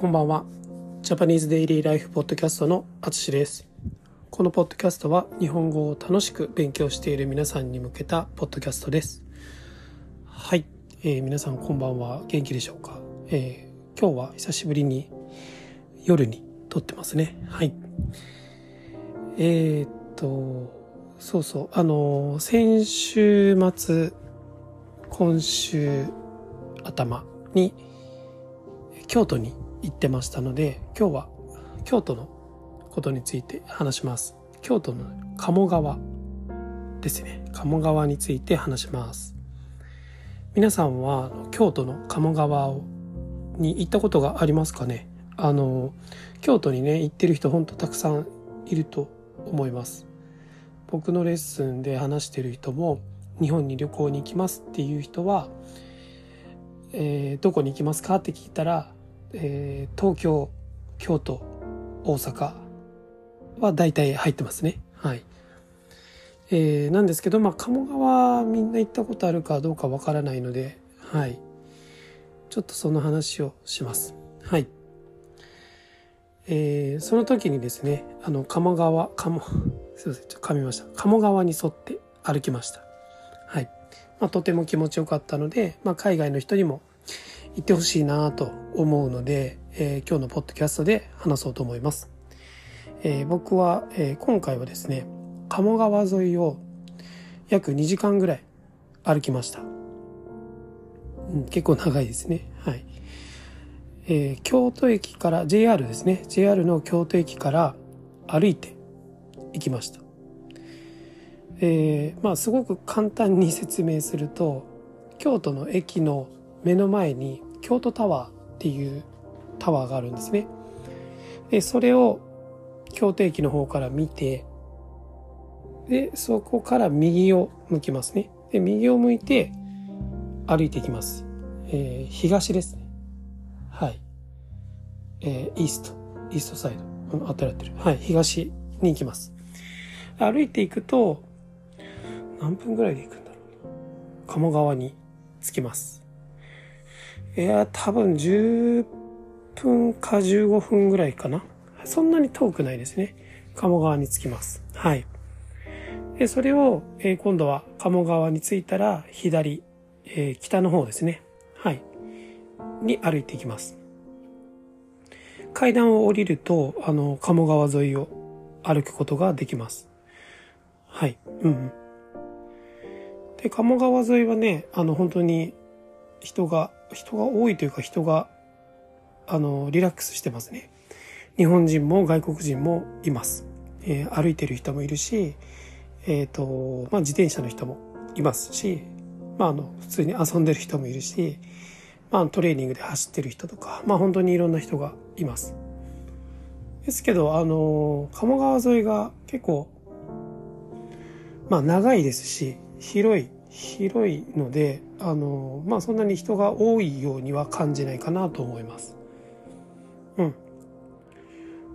こんばんは。ジャパニーズデイリーライフポッドキャストのあつしです。このポッドキャストは日本語を楽しく勉強している皆さんに向けたポッドキャストです。はい、えー皆さんこんばんは。元気でしょうか、えー今日は久しぶりに夜に撮ってますね。はい。えーっと、そうそう、あのー先週末、今週頭に京都に行ってましたので今日は京都のことについて話します。京都の鴨川ですね。鴨川について話します。皆さんは京都の鴨川に行ったことがありますかね？あの京都にね行ってる人ほんとたくさんいると思います。僕のレッスンで話してる人も日本に旅行に行きますっていう人は、えーどこに行きますかって聞いたら、えー東京京都大阪は大体入ってますね。はい、えーなんですけどまあ鴨川みんな行ったことあるかどうかわからないのではい。ちょっとその話をします。はい。えーその時にですねあの鴨川鴨 すいませんちょっと噛みました。鴨川に沿って歩きました。はい、まあ、とても気持ちよかったので、まあ、海外の人にも行ってほしいなと思うので、えー今日のポッドキャストで話そうと思います、えー僕は、えー今回はですね鴨川沿いを約2時間ぐらい歩きました、うん、結構長いですね。はい、えー京都駅から JR ですね。JR の京都駅から歩いて行きました。えーまあすごく簡単に説明すると京都の駅の目の前に京都タワーっていうタワーがあるんですね。でそれを京都駅の方から見てでそこから右を向きますね。で右を向いて歩いていきます。えー東ですね。はい。えーイースト、イーストサイド。うん、合ってる合ってる。はい、東に行きます。歩いていくと、何分ぐらいで行くんだろう。鴨川に着きます。いや、多分10分か15分ぐらいかな。そんなに遠くないですね。鴨川に着きます。はい。で、それを、えー今度は鴨川に着いたら、左、えー北の方ですね。はい。に歩いていきます。階段を降りると、あの、鴨川沿いを歩くことができます。はい。うんうん。で、鴨川沿いはね、あの、本当に人が、人が多いというか人が、あの、リラックスしてますね。日本人も外国人もいます。えー歩いてる人もいるし、えっ、と、まあ、自転車の人もいますし、まあ、あの、普通に遊んでる人もいるし、まあ、トレーニングで走ってる人とか、まあ、本当にいろんな人がいます。ですけど、あの、鴨川沿いが結構、まあ、長いですし、広い、広いので、あの、まあ、そんなに人が多いようには感じないかなと思います。うん。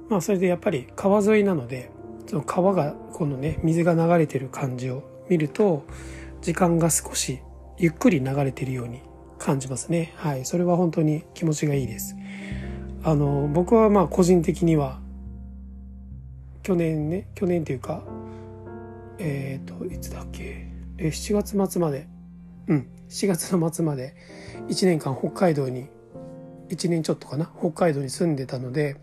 まあ、それでやっぱり川沿いなので、その川が、このね、水が流れてる感じを見ると、時間が少しゆっくり流れてるように感じますね。はい。それは本当に気持ちがいいです。あの、僕はまあ個人的には、去年ね、去年っていうか、えっ、と、いつだっけ、えー7月末まで、うん、7月の末まで1年間北海道に、1年ちょっとかな、北海道に住んでたので、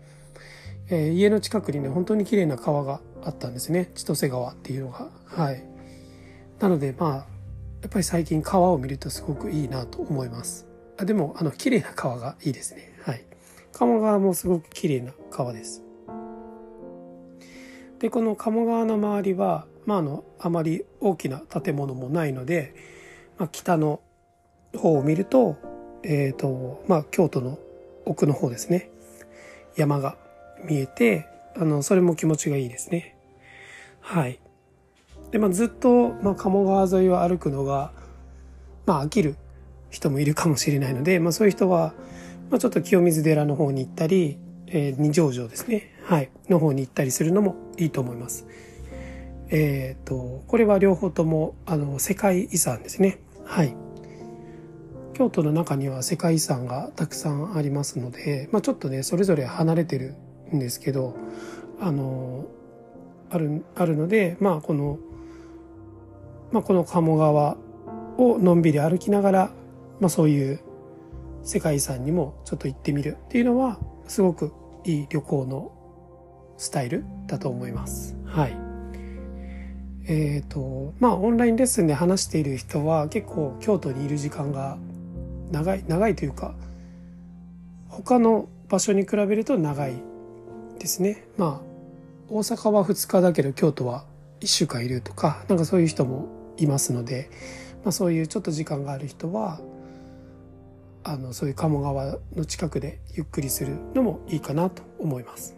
えー家の近くにね、本当に綺麗な川があったんですね。千歳川っていうのが。はい。なので、まあ、やっぱり最近川を見るとすごくいいなと思います。あでも、あの、綺麗な川がいいですね。はい。鴨川もすごく綺麗な川です。で、この鴨川の周りは、まあ、あの、あまり大きな建物もないので、まあ、北の方を見ると、えっ、と、まあ、京都の奥の方ですね。山が見えて、あの、それも気持ちがいいですね。はい。で、まあ、ずっと、まあ、鴨川沿いを歩くのが、まあ、飽きる人もいるかもしれないので、まあ、そういう人は、まあ、ちょっと清水寺の方に行ったり、えー二条城ですね。はい。の方に行ったりするのもいいと思います。えっ、と、これは両方とも、あの、世界遺産ですね。はい。京都の中には世界遺産がたくさんありますので、まあ、ちょっとねそれぞれ離れてるんですけどあのあるあるのでまあこの、まあ、この鴨川をのんびり歩きながら、まあ、そういう世界遺産にもちょっと行ってみるっていうのはすごくいい旅行のスタイルだと思います。はい。えっ、ー、と、まあオンラインレッスンで話している人は結構京都にいる時間が長い、長いというか、他の場所に比べると長いですね。まあ、大阪は2日だけど京都は1週間いるとか、なんかそういう人もいますので、まあそういうちょっと時間がある人は、あの、そういう鴨川の近くでゆっくりするのもいいかなと思います。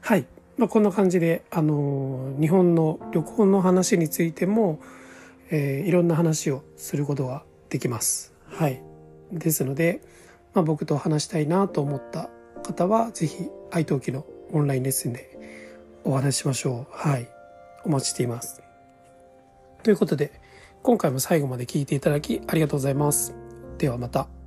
はい。まあ、こんな感じで、あの、日本の旅行の話についても、えー、いろんな話をすることができます。はい。ですので、まあ、僕と話したいなと思った方は、ぜひ、愛登記のオンラインレッスンでお話ししましょう。はい。お待ちしています。ということで、今回も最後まで聞いていただきありがとうございます。ではまた。